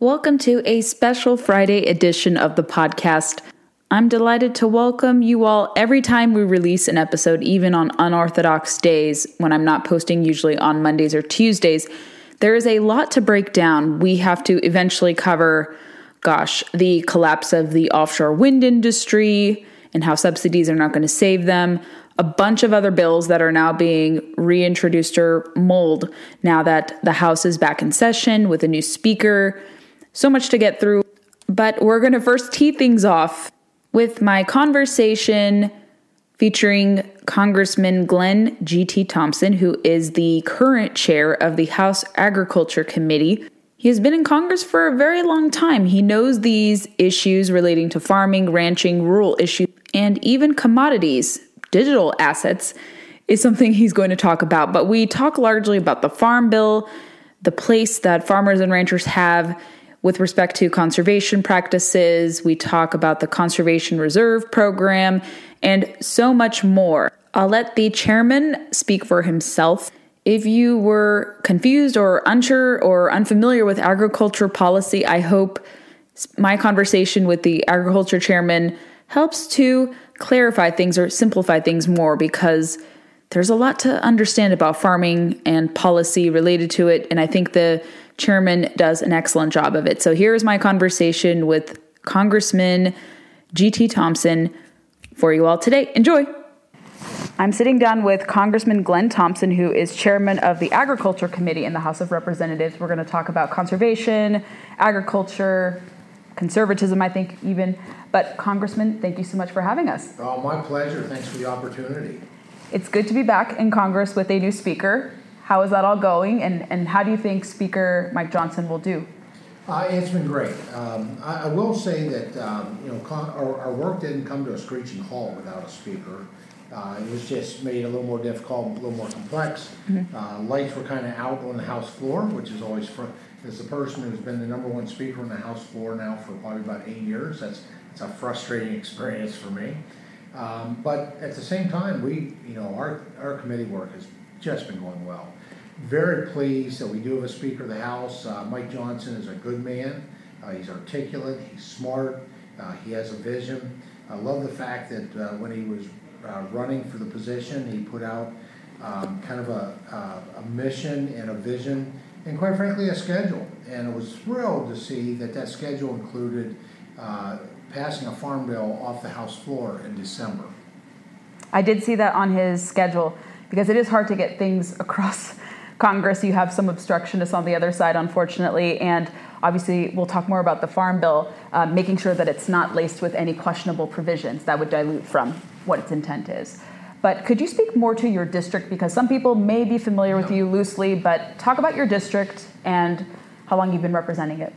Welcome to a special Friday edition of the podcast. I'm delighted to welcome you all every time we release an episode, even on unorthodox days when I'm not posting, usually on Mondays or Tuesdays. There is a lot to break down. We have to eventually cover, gosh, the collapse of the offshore wind industry and how subsidies are not going to save them. A bunch of other bills that are now being reintroduced or mulled now that the House is back in session with a new speaker so much to get through, but we're going to first tee things off with my conversation featuring Congressman Glenn G.T. Thompson, who is the current chair of the House Agriculture Committee. He has been in Congress for a very long time. He knows these issues relating to farming, ranching, rural issues, and even commodities, digital assets, is something he's going to talk about. But we talk largely about the Farm Bill, the place that farmers and ranchers have with respect to conservation practices. We talk about the Conservation Reserve Program and so much more. I'll let the chairman speak for himself. If you were confused or unsure or unfamiliar with agriculture policy, I hope my conversation with the agriculture chairman helps to clarify things or simplify things more because there's a lot to understand about farming and policy related to it. And I think the chairman does an excellent job of it. So here's my conversation with Congressman G.T. Thompson for you all today. Enjoy. I'm sitting down with Congressman Glenn Thompson, who is chairman of the Agriculture Committee in the House of Representatives. We're going to talk about conservation, agriculture, conservatism, I think, even. But, Congressman, thank you so much for having us. Oh, my pleasure. Thanks for the opportunity. It's good to be back in Congress with a new speaker. How is that all going, and, and how do you think Speaker Mike Johnson will do? Uh, it's been great. Um, I, I, will say that um, you know con- our, our, work didn't come to a screeching halt without a speaker. Uh, it was just made a little more difficult, a little more complex. Mm-hmm. Uh, lights were kind of out on the House floor, which is always. As the person who's been the number one speaker on the House floor now for probably about eight years, that's it's a frustrating experience for me. Um, but at the same time, we, you know, our, our committee work has just been going well very pleased that we do have a Speaker of the House. Uh, Mike Johnson is a good man. Uh, he's articulate, he's smart, uh, he has a vision. I love the fact that uh, when he was uh, running for the position, he put out um, kind of a, a, mission and a vision, and quite frankly, a schedule. And I was thrilled to see that that schedule included uh, passing a farm bill off the House floor in December. I did see that on his schedule because it is hard to get things across Congress, you have some obstructionists on the other side, unfortunately, and obviously we'll talk more about the Farm Bill, uh, making sure that it's not laced with any questionable provisions that would dilute from what its intent is. But could you speak more to your district? Because some people may be familiar with you loosely, but talk about your district and how long you've been representing it.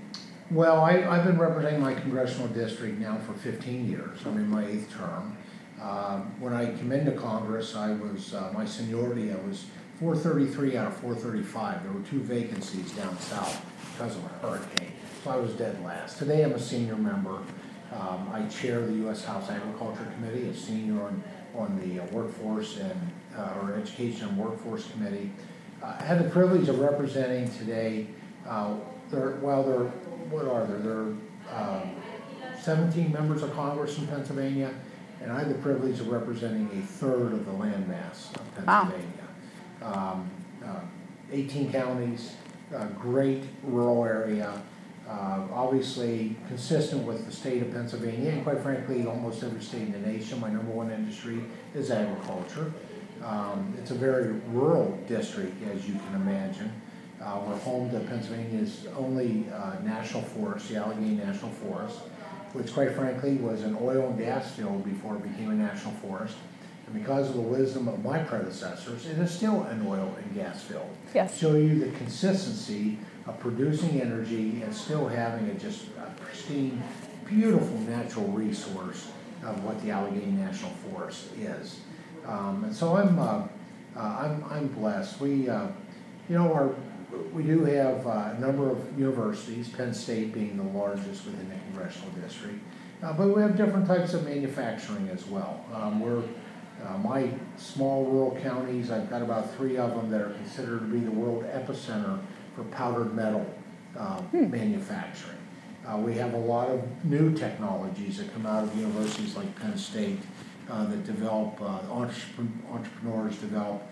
Well, I, have been representing my congressional district now for 15 years. I'm in my eighth term. Uh, when I came into Congress, I was, uh, my seniority, I was 433 out of 435. There were two vacancies down south because of a hurricane. So I was dead last. Today I'm a senior member. Um, I chair the U.S. House Agriculture Committee, a senior on, on the uh, Workforce and uh, or Education and Workforce Committee. Uh, I had the privilege of representing today. Uh, there, well, there, what are there? There are um, 17 members of Congress in Pennsylvania, and I have the privilege of representing a third of the landmass of Pennsylvania. Wow um, uh, 18 counties, uh, great rural area, Uh, obviously, consistent with the state of Pennsylvania, and quite frankly, almost every state in the nation, my number one industry is agriculture. Um, it's a very rural district, as you can imagine. Uh, we're home to Pennsylvania's only uh, national forest, the Allegheny National Forest, which quite frankly was an oil and gas field before it became a national forest. And because of the wisdom of my predecessors, it is still an oil and gas field. Yes. Show you the consistency of producing energy and still having a just a pristine, beautiful natural resource of what the Allegheny National Forest is. Um, and so I'm, uh, uh, I'm, I'm blessed. We, uh, you know, our, we do have uh, a number of universities, Penn State being the largest within the congressional district, uh, but we have different types of manufacturing as well. Um, we're uh, my small rural counties, I've got about three of them that are considered to be the world epicenter for powdered metal uh, manufacturing. Uh, we have a lot of new technologies that come out of universities like Penn State uh, that develop, uh, entrepre- entrepreneurs develop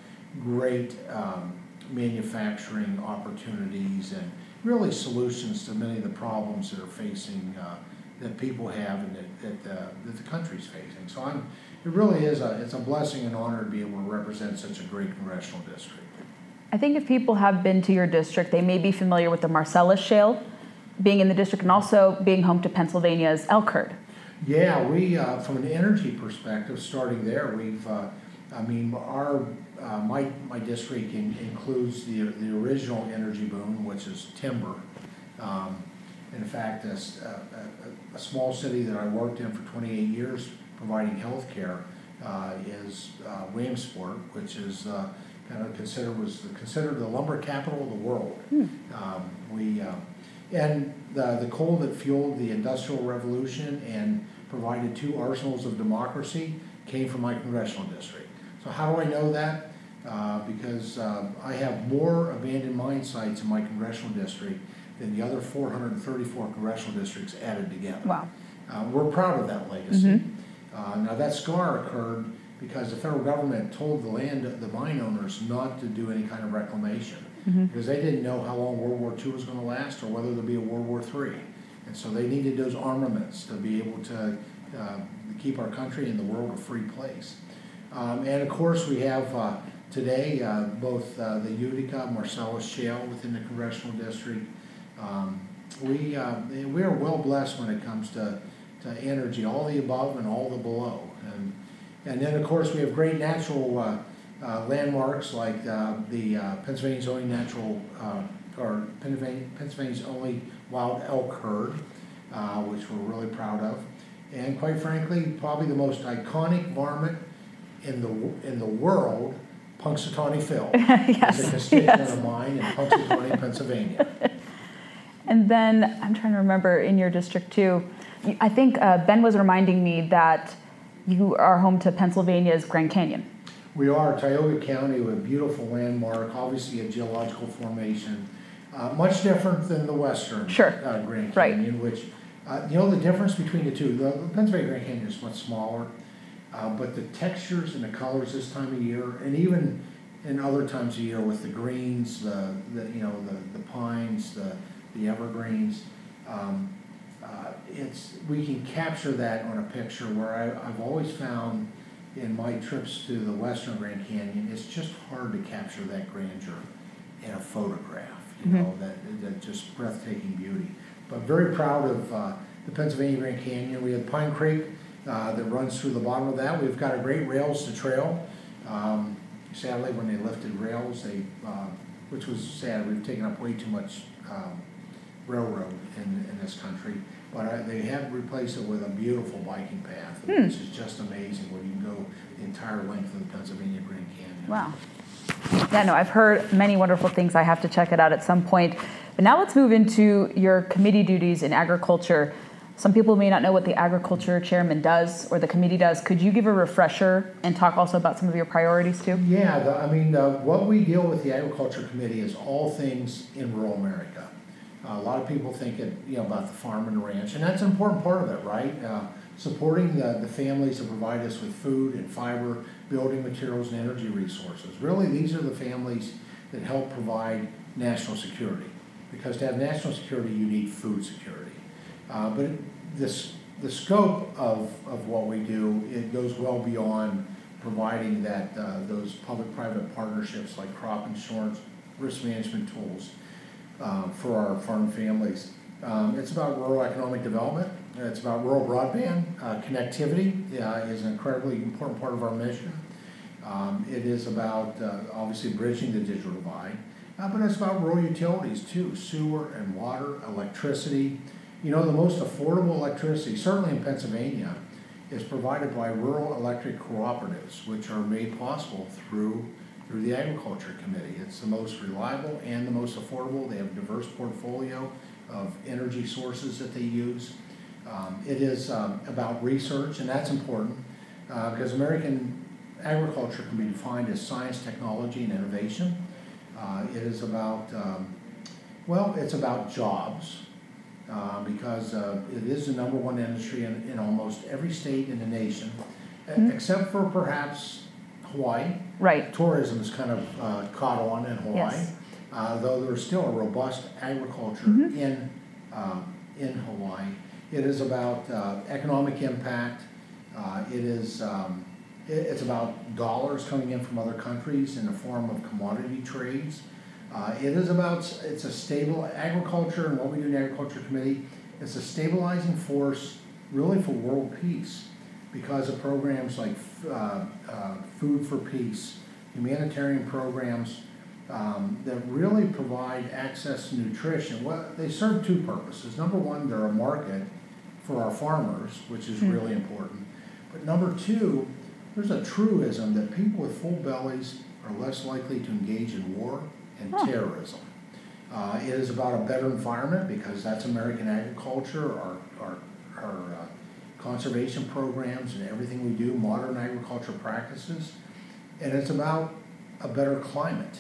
great um, manufacturing opportunities and really solutions to many of the problems that are facing, uh, that people have and that, that, uh, that the country's facing. So I'm, it really is a, it's a blessing and honor to be able to represent such a great congressional district. I think if people have been to your district, they may be familiar with the Marcellus Shale being in the district and also being home to Pennsylvania's elk herd. Yeah, we, uh, from an energy perspective, starting there, we've, uh, I mean, our, uh, my, my district in- includes the, the original energy boom, which is timber. Um, In fact, a, s- a- a- a small city that I worked in for twenty-eight years providing healthcare, uh, is, uh, Williamsport, which is, uh, kind of considered, was considered the lumber capital of the world. Um, we, uh, and the, the coal that fueled the Industrial Revolution and provided two arsenals of democracy came from my congressional district. So how do I know that? Uh, because uh, I have more abandoned mine sites in my congressional district than the other 434 congressional districts added together. Wow. Uh, we're proud of that legacy. Uh, now, that scar occurred because the federal government told the land, the mine owners not to do any kind of reclamation. Because they didn't know how long World War II was gonna last or whether there'd be a World War III. And so they needed those armaments to be able to, uh, keep our country and the world a free place. Um, and of course, we have, uh, today, uh, both, uh, the Utica, Marcellus Shale within the congressional district. Um, we, uh, we are well blessed when it comes to, to energy, all the above and all the below. And, and then, of course, we have great natural, uh, uh, landmarks like, the, Pennsylvania's only natural, or Pennsylvania, Pennsylvania's only wild elk herd, which we're really proud of. And quite frankly, probably the most iconic varmint in the, in the world, Punxsutawney Phil. Yes, Is a constituent yes. of mine in Punxsutawney, Pennsylvania. And then I'm trying to remember in your district too. I think uh, Ben was reminding me that you are home to Pennsylvania's Grand Canyon. We are Tioga County with a beautiful landmark, obviously a geological formation, uh, much different than the western. Sure. uh, Grand Right. Canyon, which, uh, you know, the difference between the two, the Pennsylvania Grand Canyon is much smaller, uh, but the textures and the colors this time of year, and even in other times of year with the greens, the, the, you know, the, the pines, the, the evergreens, um, uh, it's, we can capture that on a picture where I, I've always found in my trips to the western Grand Canyon, it's just hard to capture that grandeur in a photograph, you know, that, that just breathtaking beauty. But very proud of, uh, the Pennsylvania Grand Canyon. We have Pine Creek, uh, that runs through the bottom of that. We've got a great rails to trail. Um, sadly, when they lifted rails, they, uh, which was sad, we've taken up way too much, um, railroad in, in this country. But I, they have replaced it with a beautiful biking path, which is just amazing where you can go the entire length of the Pennsylvania Grand Canyon. Wow. Yeah, no, I've heard many wonderful things. I have to check it out at some point. But now let's move into your committee duties in agriculture. Some people may not know what the agriculture chairman does or the committee does. Could you give a refresher and talk also about some of your priorities too? Yeah, the, I mean, uh, what we deal with the agriculture committee is all things in rural America. Uh, a lot of people think it, you know, about the farm and ranch, and that's an important part of it, right? Uh, supporting the, the families that provide us with food and fiber, building materials and energy resources. Really, these are the families that help provide national security. because to have national security, you need food security. Uh, but this, the scope of, of what we do, it goes well beyond providing that, uh, those public-private partnerships like crop insurance, risk management tools uh, for our farm families. Um, It's about rural economic development, it's about rural broadband. Uh, Connectivity uh, is an incredibly important part of our mission. Um, It is about, uh, obviously, bridging the digital divide, uh, but it's about rural utilities too, sewer and water, electricity. You know, the most affordable electricity, certainly in Pennsylvania, is provided by rural electric cooperatives, which are made possible through, through the Agriculture Committee. It's the most reliable and the most affordable. They have a diverse portfolio of energy sources that they use. Um, It is um, about research, and that's important, uh, because American agriculture can be defined as science, technology, and innovation. Uh, It is about, um, well, it's about jobs, uh, because uh, it is the number one industry in, in almost every state in the nation, e- except for perhaps Hawaii. Right. Tourism has kind of uh, caught on in Hawaii, Yes. uh, though there's still a robust agriculture Mhm. in, um, in Hawaii. It is about uh, economic impact. Uh, It is, um, it- it's about dollars coming in from other countries in the form of commodity trades. Uh, It is about, it's a stable, agriculture and what we do in the Agriculture Committee, it's a stabilizing force really for world peace because of programs like uh, uh, Food for Peace, humanitarian programs um, that really provide access to nutrition. Well, they serve two purposes. Number one, they're a market for our farmers, which is really important. But number two, there's a truism that people with full bellies are less likely to engage in war and terrorism. Uh, it is about a better environment because that's American agriculture, our, our, our uh, conservation programs and everything we do, modern agriculture practices. And it's about a better climate.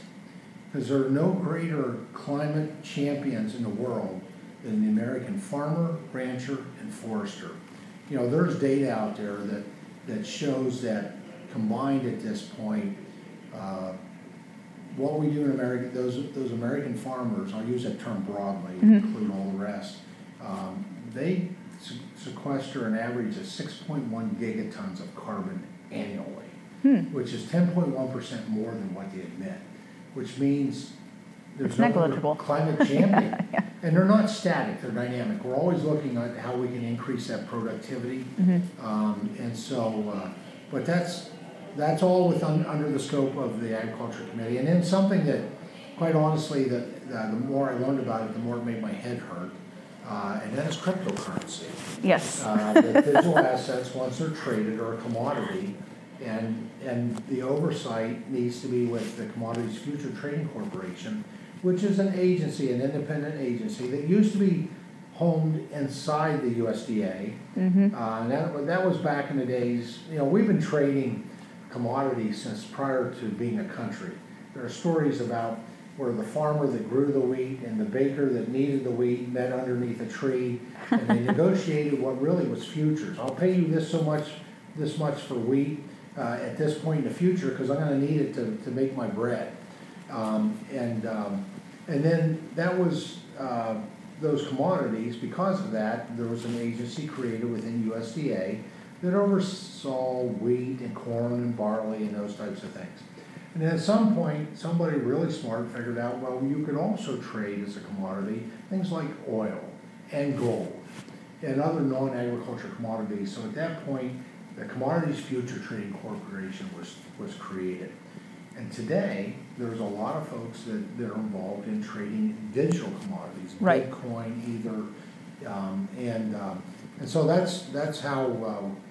Because there are no greater climate champions in the world than the American farmer, rancher, and forester. You know, there's data out there that, that shows that combined at this point, uh, what we do in America, those, those American farmers, I'll use that term broadly, include all the rest, um, they se- sequester an average of six point one gigatons of carbon annually, which is ten point one percent more than what they emit, which means there's It's no negligible. climate champion. And they're not static, they're dynamic. We're always looking at how we can increase that productivity. Mm-hmm. Um, and so, uh, but that's, that's all within, under the scope of the agriculture committee. And then something that, quite honestly, that, uh, the more I learned about it, the more it made my head hurt. Uh, and that is cryptocurrency. Yes. Uh, that digital assets, once they're traded, are a commodity. And, and the oversight needs to be with the Commodities Future Trading Corporation, which is an agency, an independent agency that used to be homed inside the USDA. Mm-hmm. Uh, and that, that was back in the days, you know, we've been trading commodities since prior to being a country. There are stories about where the farmer that grew the wheat and the baker that needed the wheat met underneath a tree, and they negotiated what really was futures. I'll pay you this so much, this much for wheat uh, at this point in the future, because I'm gonna need it to, to make my bread. Um, and, um, and then that was, uh, those commodities, because of that, there was an agency created within USDA that oversaw wheat and corn and barley and those types of things. And at some point, somebody really smart figured out, well, you could also trade as a commodity things like oil and gold and other non-agriculture commodities. So at that point, the Commodities Future Trading Corporation was, was created. And today, there's a lot of folks that, that are involved in trading digital commodities. Right. Bitcoin Ether, um, and, um, and so that's, that's how, uh,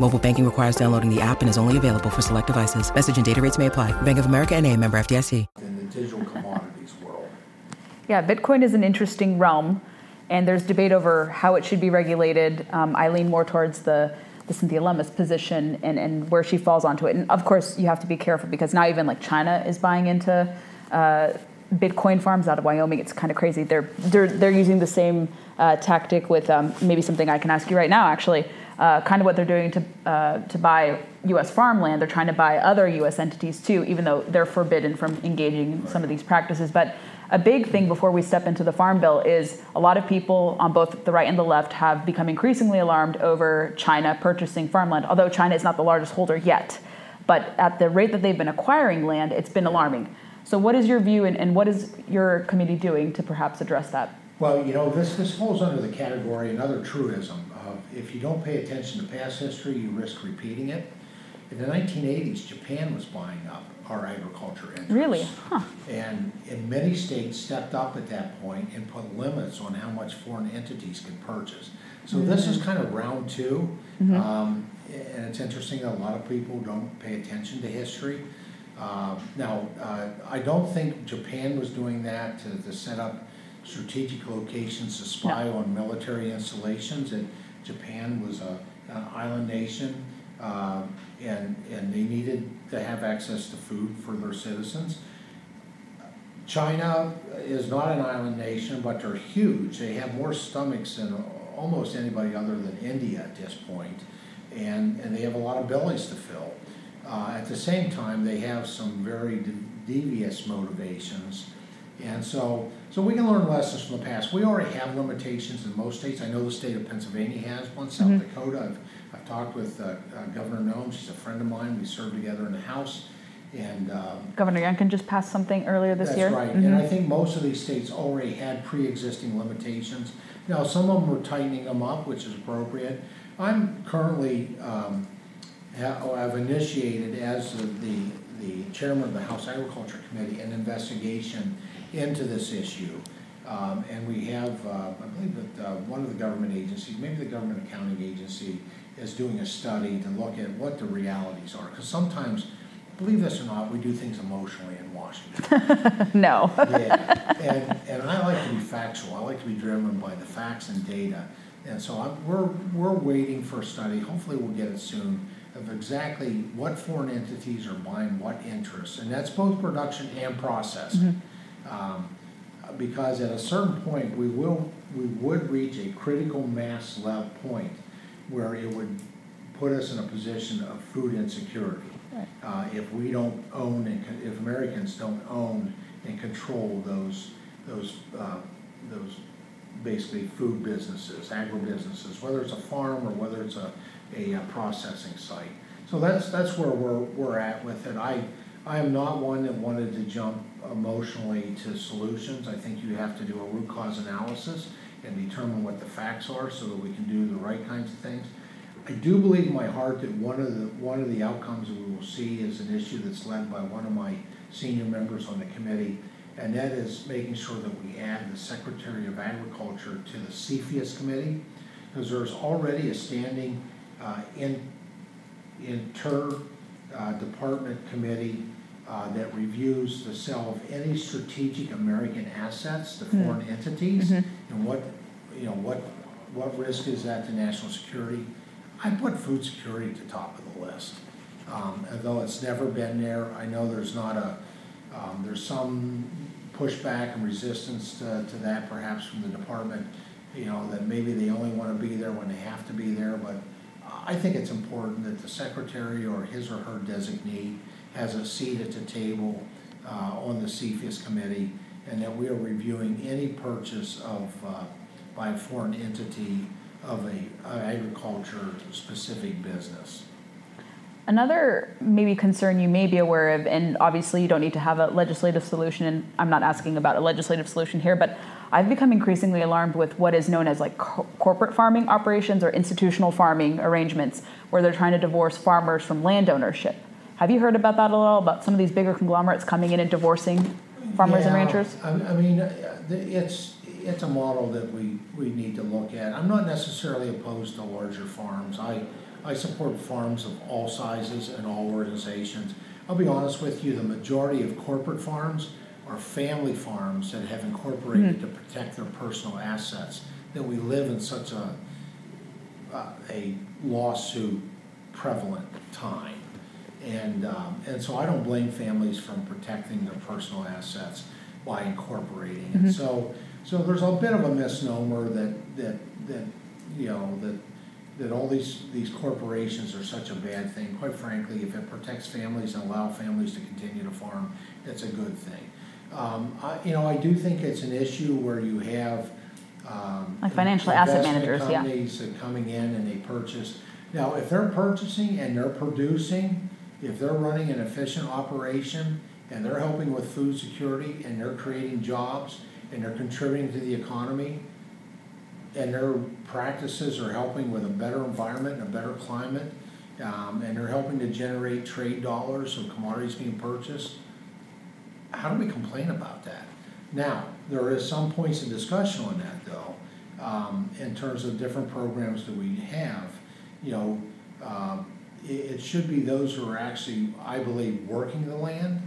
Mobile banking requires downloading the app and is only available for select devices. Message and data rates may apply. Bank of America and a member FDIC. in the digital commodities world. Yeah, Bitcoin is an interesting realm. and there's debate over how it should be regulated. Um, I lean more towards the the Cynthia Lummis position and, and where she falls onto it. And of course, you have to be careful because now even like China is buying into uh, Bitcoin farms out of Wyoming. It's kind of crazy. They're they're they're using the same uh, tactic with um, maybe something I can ask you right now. Actually, uh, kind of what they're doing to uh, to buy U.S. farmland. They're trying to buy other U.S. entities too, even though they're forbidden from engaging in some of these practices. But a big thing before we step into the farm bill is a lot of people on both the right and the left have become increasingly alarmed over China purchasing farmland, although China is not the largest holder yet. But at the rate that they've been acquiring land, it's been alarming. So, what is your view, and, and what is your committee doing to perhaps address that? Well, you know, this, this falls under the category, another truism of if you don't pay attention to past history, you risk repeating it. In the 1980s, Japan was buying up our agriculture interests. Really? Huh. And, and many states stepped up at that point and put limits on how much foreign entities could purchase. So mm-hmm. this is kind of round 2 mm-hmm. um, and it's interesting that a lot of people don't pay attention to history. Uh, now, uh, I don't think Japan was doing that to, to set up strategic locations to spy on military installations. That Japan was a, an island nation, uh, and and they needed to have access to food for their citizens. China is not an island nation, but they're huge. They have more stomachs than almost anybody other than India at this point, and and they have a lot of bellies to fill. Uh, at the same time, they have some very de- devious motivations, and so so we can learn lessons from the past. We already have limitations in most states. I know the state of Pennsylvania has one. South mm-hmm. Dakota, I've, I've talked with uh, uh, Governor Noem. She's a friend of mine. We served together in the House. And um, Governor Youngkin just passed something earlier this that's year. That's right. Mm-hmm. And I think most of these states already had pre-existing limitations. Now, some of them were tightening them up, which is appropriate. I'm currently um, I have initiated as the the chairman of the House Agriculture Committee an investigation into this issue. Um, and we have, uh, I believe that uh, one of the government agencies, maybe the government accounting agency, is doing a study to look at what the realities are. Because sometimes, believe this or not, we do things emotionally in Washington. no. yeah, and, and I like to be factual. I like to be driven by the facts and data. And so I'm, we're, we're waiting for a study. Hopefully, we'll get it soon of exactly what foreign entities are buying what interests, and that's both production and processing. Mm-hmm. Um, because at a certain point, we will, we would reach a critical mass level point where it would put us in a position of food insecurity. Right. Uh, if we don't own and if Americans don't own and control those those uh, those basically food businesses, agribusinesses, whether it's a farm or whether it's a, a, a processing site. So that's that's where we're we're at with it. I I am not one that wanted to jump emotionally to solutions. I think you have to do a root cause analysis and determine what the facts are so that we can do the right kinds of things. I do believe in my heart that one of the one of the outcomes that we will see is an issue that's led by one of my senior members on the committee, and that is making sure that we add the Secretary of Agriculture to the CFIUS committee, because there's already a standing uh, in inter uh, department committee uh, that reviews the sale of any strategic American assets to hmm. foreign entities mm-hmm. and what, you know, what, what risk is that to national security. I put food security at the top of the list. Um, although it's never been there, I know there's not a, um, there's some pushback and resistance to, to that perhaps from the department, you know, that maybe they only want to be there when they have to be there, but I think it's important that the secretary or his or her designee has a seat at the table uh, on the CFIUS committee and that we are reviewing any purchase of, uh, by a foreign entity of a, a agriculture specific business. Another maybe concern you may be aware of, and obviously you don't need to have a legislative solution, and I'm not asking about a legislative solution here, but I've become increasingly alarmed with what is known as like co- corporate farming operations or institutional farming arrangements, where they're trying to divorce farmers from land ownership. Have you heard about that at all? About some of these bigger conglomerates coming in and divorcing farmers yeah, and ranchers? I, I mean, uh, it's it's a model that we, we need to look at. I'm not necessarily opposed to larger farms. I I support farms of all sizes and all organizations. I'll be honest with you, the majority of corporate farms are family farms that have incorporated mm-hmm. to protect their personal assets. that we live in such a, a lawsuit prevalent time. And, um, and so I don't blame families from protecting their personal assets by incorporating. And so, so there's a bit of a misnomer that, that, that, you know, that, that all these, these corporations are such a bad thing. Quite frankly, if it protects families and allow families to continue to farm, it's a good thing. Um, I, you know, I do think it's an issue where you have, um. Like financial asset managers, yeah. companies that coming in and they purchase. Now, if they're purchasing and they're producing, if they're running an efficient operation and they're helping with food security and they're creating jobs and they're contributing to the economy, and their practices are helping with a better environment and a better climate, um, and they're helping to generate trade dollars of commodities being purchased, how do we complain about that? Now, there is some points of discussion on that though, um, in terms of different programs that we have. You know, um, it, it should be those who are actually, I believe, working the land.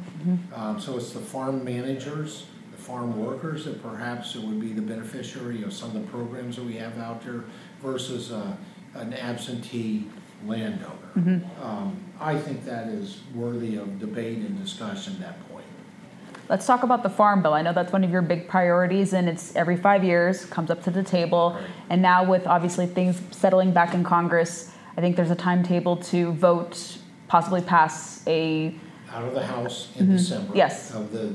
Um, so it's the farm managers, the farm workers that perhaps it would be the beneficiary of some of the programs that we have out there versus uh, an absentee landowner. Um, I think that is worthy of debate and discussion at that point. Let's talk about the farm bill. I know that's one of your big priorities, and it's every five years comes up to the table. Right. And now, with obviously things settling back in Congress, I think there's a timetable to vote, possibly pass a. out of the House in December. Mm-hmm. Yes. Of the,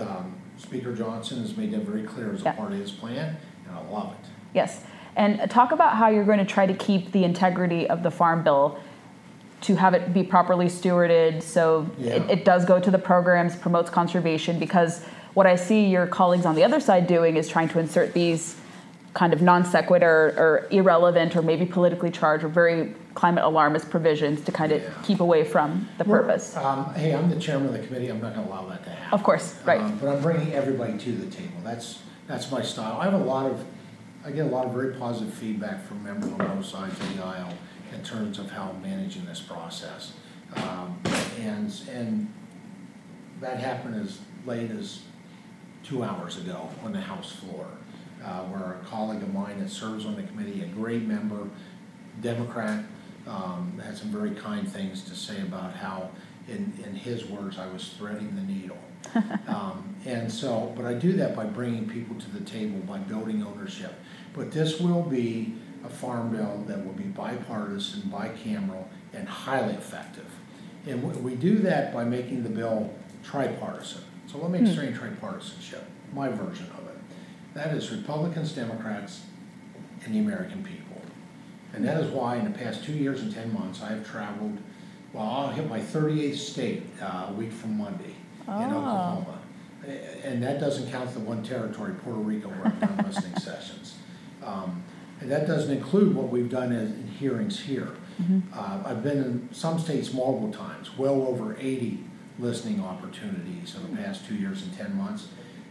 um, Speaker Johnson has made that very clear as a Yeah. part of his plan, and I love it. Yes, and talk about how you're going to try to keep the integrity of the farm bill to have it be properly stewarded so it, Yeah. it does go to the programs, promotes conservation. Because what I see your colleagues on the other side doing is trying to insert these kind of non sequitur or irrelevant or maybe politically charged or very climate alarmist provisions to kind of Yeah. keep away from the purpose. Um, hey, I'm the chairman of the committee, I'm not gonna allow that to happen. Of course, right. Um, But I'm bringing everybody to the table, that's, that's my style. I have a lot of, I get a lot of very positive feedback from members on both sides of the aisle in terms of how I'm managing this process. Um, And, and that happened as late as two hours ago on the House floor, uh, where a colleague of mine that serves on the committee, a great member, Democrat, um, had some very kind things to say about how, in, in his words, I was threading the needle. Um, and so, but I do that by bringing people to the table, by building ownership. But this will be a farm bill that will be bipartisan, bicameral, and highly effective. And we, we do that by making the bill tripartisan. So let me explain tripartisanship, my version of it. That is Republicans, Democrats, and the American people. And that is why in the past two years and ten months, I have traveled, well, I'll hit my thirty-eighth state, uh, a week from Monday in Oh. Oklahoma. And that doesn't count the one territory, Puerto Rico, where I've done listening sessions. Um, And that doesn't include what we've done in in hearings here. Uh, I've been in some states multiple times, well over eighty listening opportunities in the past two years and ten months.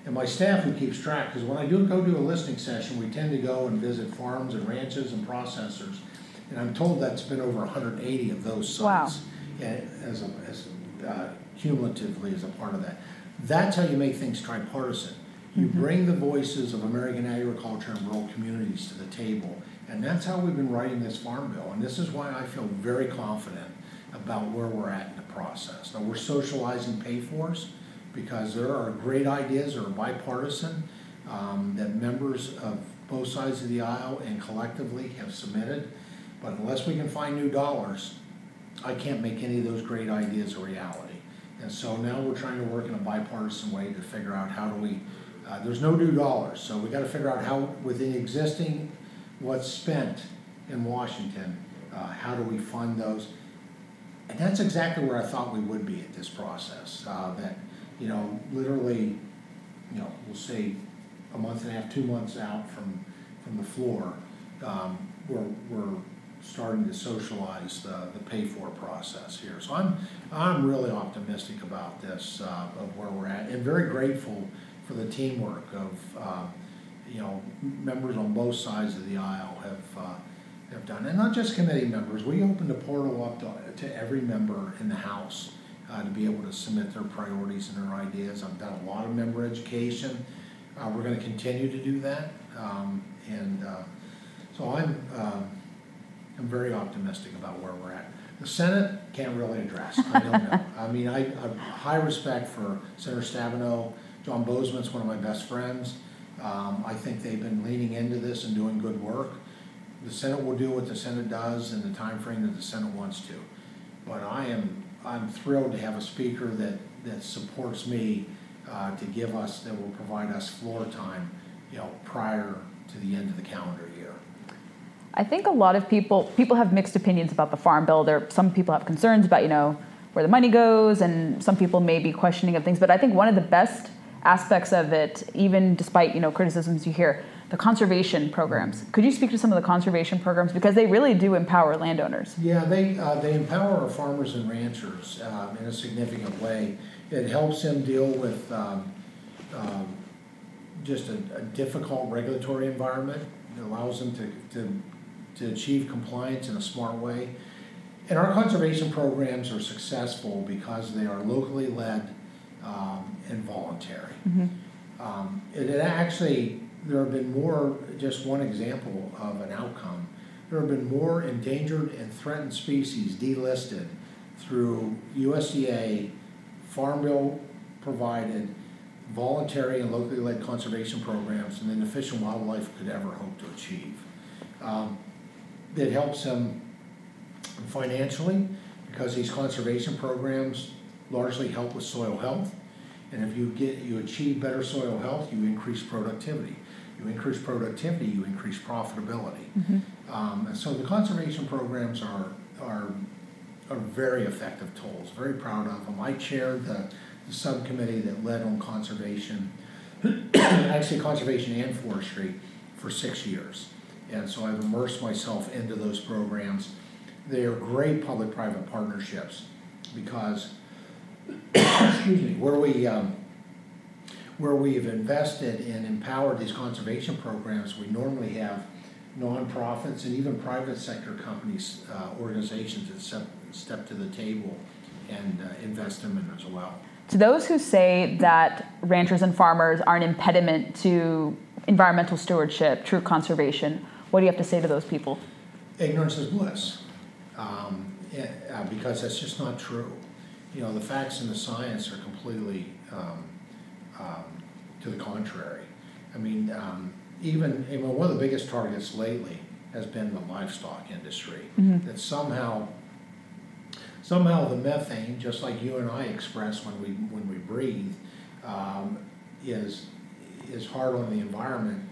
And my staff who keeps track, because when I do go do a listening session, we tend to go and visit farms and ranches and processors. And I'm told that's been over hundred and eighty of those Wow. sites. And as a, as, uh, cumulatively as a part of that. That's how you make things tripartisan. You bring the voices of American agriculture and rural communities to the table. And that's how we've been writing this farm bill. And this is why I feel very confident about where we're at in the process. Now, we're socializing pay-fors because there are great ideas that are bipartisan um, that members of both sides of the aisle and collectively have submitted. But unless we can find new dollars, I can't make any of those great ideas a reality. And so now we're trying to work in a bipartisan way to figure out how do we, uh, there's no new dollars, so we gotta figure out how, within existing, what's spent in Washington, uh, how do we fund those? And that's exactly where I thought we would be at this process, uh, that, you know, literally, you know, we'll say a month and a half, two months out from, from the floor, um, we're, we're starting to socialize the, the pay-for process here. So I'm, I'm really optimistic about this, uh, of where we're at, and very grateful for the teamwork of, uh, you know, members on both sides of the aisle have, uh, have done, and not just committee members, we opened a portal up to, to every member in the House uh, to be able to submit their priorities and their ideas. I've done a lot of member education. Uh, we're gonna continue to do that. Um, and uh, so I'm, um, I'm very optimistic about where we're at. The Senate can't really address. I don't know. I mean, I, I have high respect for Senator Stabenow. John Boozman's one of my best friends. Um, I think they've been leaning into this and doing good work. The Senate will do what the Senate does in the time frame that the Senate wants to. But I am I'm thrilled to have a speaker that, that supports me uh, to give us, that will provide us floor time, you know, prior to the end of the calendar year. I think a lot of people people have mixed opinions about the farm bill. There, some people have concerns about you know where the money goes, and some people may be questioning of things. But I think one of the best aspects of it, even despite you know criticisms you hear, the conservation programs. Could you speak to some of the conservation programs because they really do empower landowners? Yeah, they uh, they empower our farmers and ranchers um, in a significant way. It helps them deal with um, um, just a, a, difficult regulatory environment. It allows them to, to to achieve compliance in a smart way. And our conservation programs are successful because they are locally led um, and voluntary. Mm-hmm. Um, it actually there have been more, just one example of an outcome, there have been more endangered and threatened species delisted through USDA Farm Bill provided voluntary and locally led conservation programs than the Fish and Wildlife could ever hope to achieve. Um, it helps them financially because these conservation programs largely help with soil health. And if you get you achieve better soil health, you increase productivity. You increase productivity, you increase profitability. Mm-hmm. Um, and so the conservation programs are, are, are very effective tools, very proud of them. I chaired the, the subcommittee that led on conservation, actually conservation and forestry, for six years. And so I've immersed myself into those programs. They are great public-private partnerships because, excuse me, where we um, where we've invested and empowered these conservation programs, we normally have nonprofits and even private sector companies, uh, organizations that step, step to the table and uh, invest in them as well. To those who say that ranchers and farmers are an impediment to environmental stewardship, true conservation, what do you have to say to those people? Ignorance is bliss, um, uh, because that's just not true. You know, the facts and the science are completely um, um, to the contrary. I mean, um, even I mean, one of the biggest targets lately has been the livestock industry. Mm-hmm. That somehow, somehow the methane, just like you and I express when we when we breathe, um, is is hard on the environment.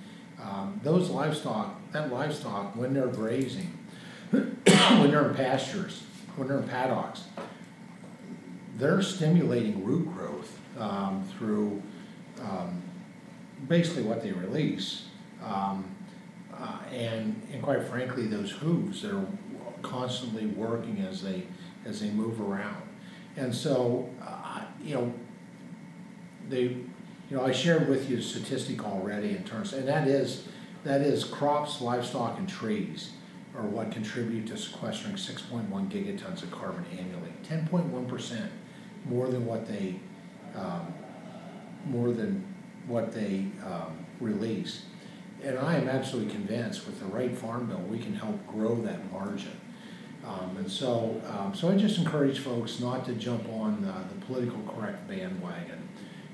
Um, those livestock, that livestock, when they're grazing, when they're in pastures, when they're in paddocks, they're stimulating root growth um, through um, basically what they release. Um, uh, and, and quite frankly, those hooves that are constantly working as they as they move around. And so, uh, you know, they, you know, I shared with you a statistic already in terms, and that is that is crops, livestock, and trees are what contribute to sequestering 6.1 gigatons of carbon annually, 10.1 percent more than what they um, more than what they um, release. And I am absolutely convinced with the right farm bill, we can help grow that margin. Um, and so, um, so I just encourage folks not to jump on the, the political correct bandwagon.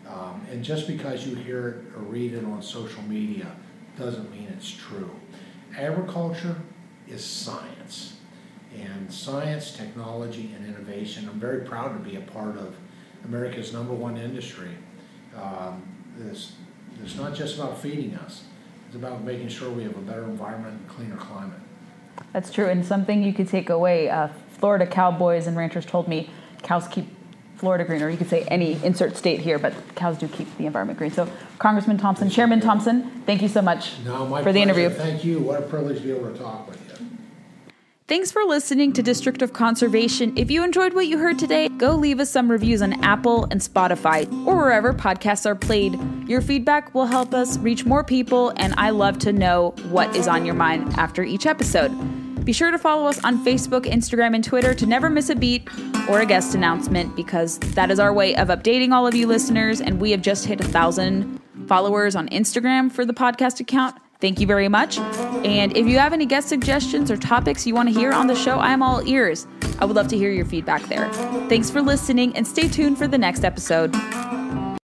Um, and just because you hear it or read it on social media doesn't mean it's true. Agriculture is science. And science, technology, and innovation, I'm very proud to be a part of America's number one industry um, it's, it's not just about feeding us, it's about making sure we have a better environment and cleaner climate. That's true, and something you could take away. Uh, Florida cowboys and ranchers told me cows keep Florida green, or you could say any insert state here, but cows do keep the environment green. So, Congressman Thompson, Chairman Thompson, thank you so much no, for the pleasure. interview. Thank you. What a privilege to be able to talk with you. Thanks for listening to District of Conservation. If you enjoyed what you heard today, go leave us some reviews on Apple and Spotify or wherever podcasts are played. Your feedback will help us reach more people, and I love to know what is on your mind after each episode. Be sure to follow us on Facebook, Instagram, and Twitter to never miss a beat or a guest announcement because that is our way of updating all of you listeners. And we have just hit a thousand followers on Instagram for the podcast account. Thank you very much. And if you have any guest suggestions or topics you want to hear on the show, I'm all ears. I would love to hear your feedback there. Thanks for listening and stay tuned for the next episode.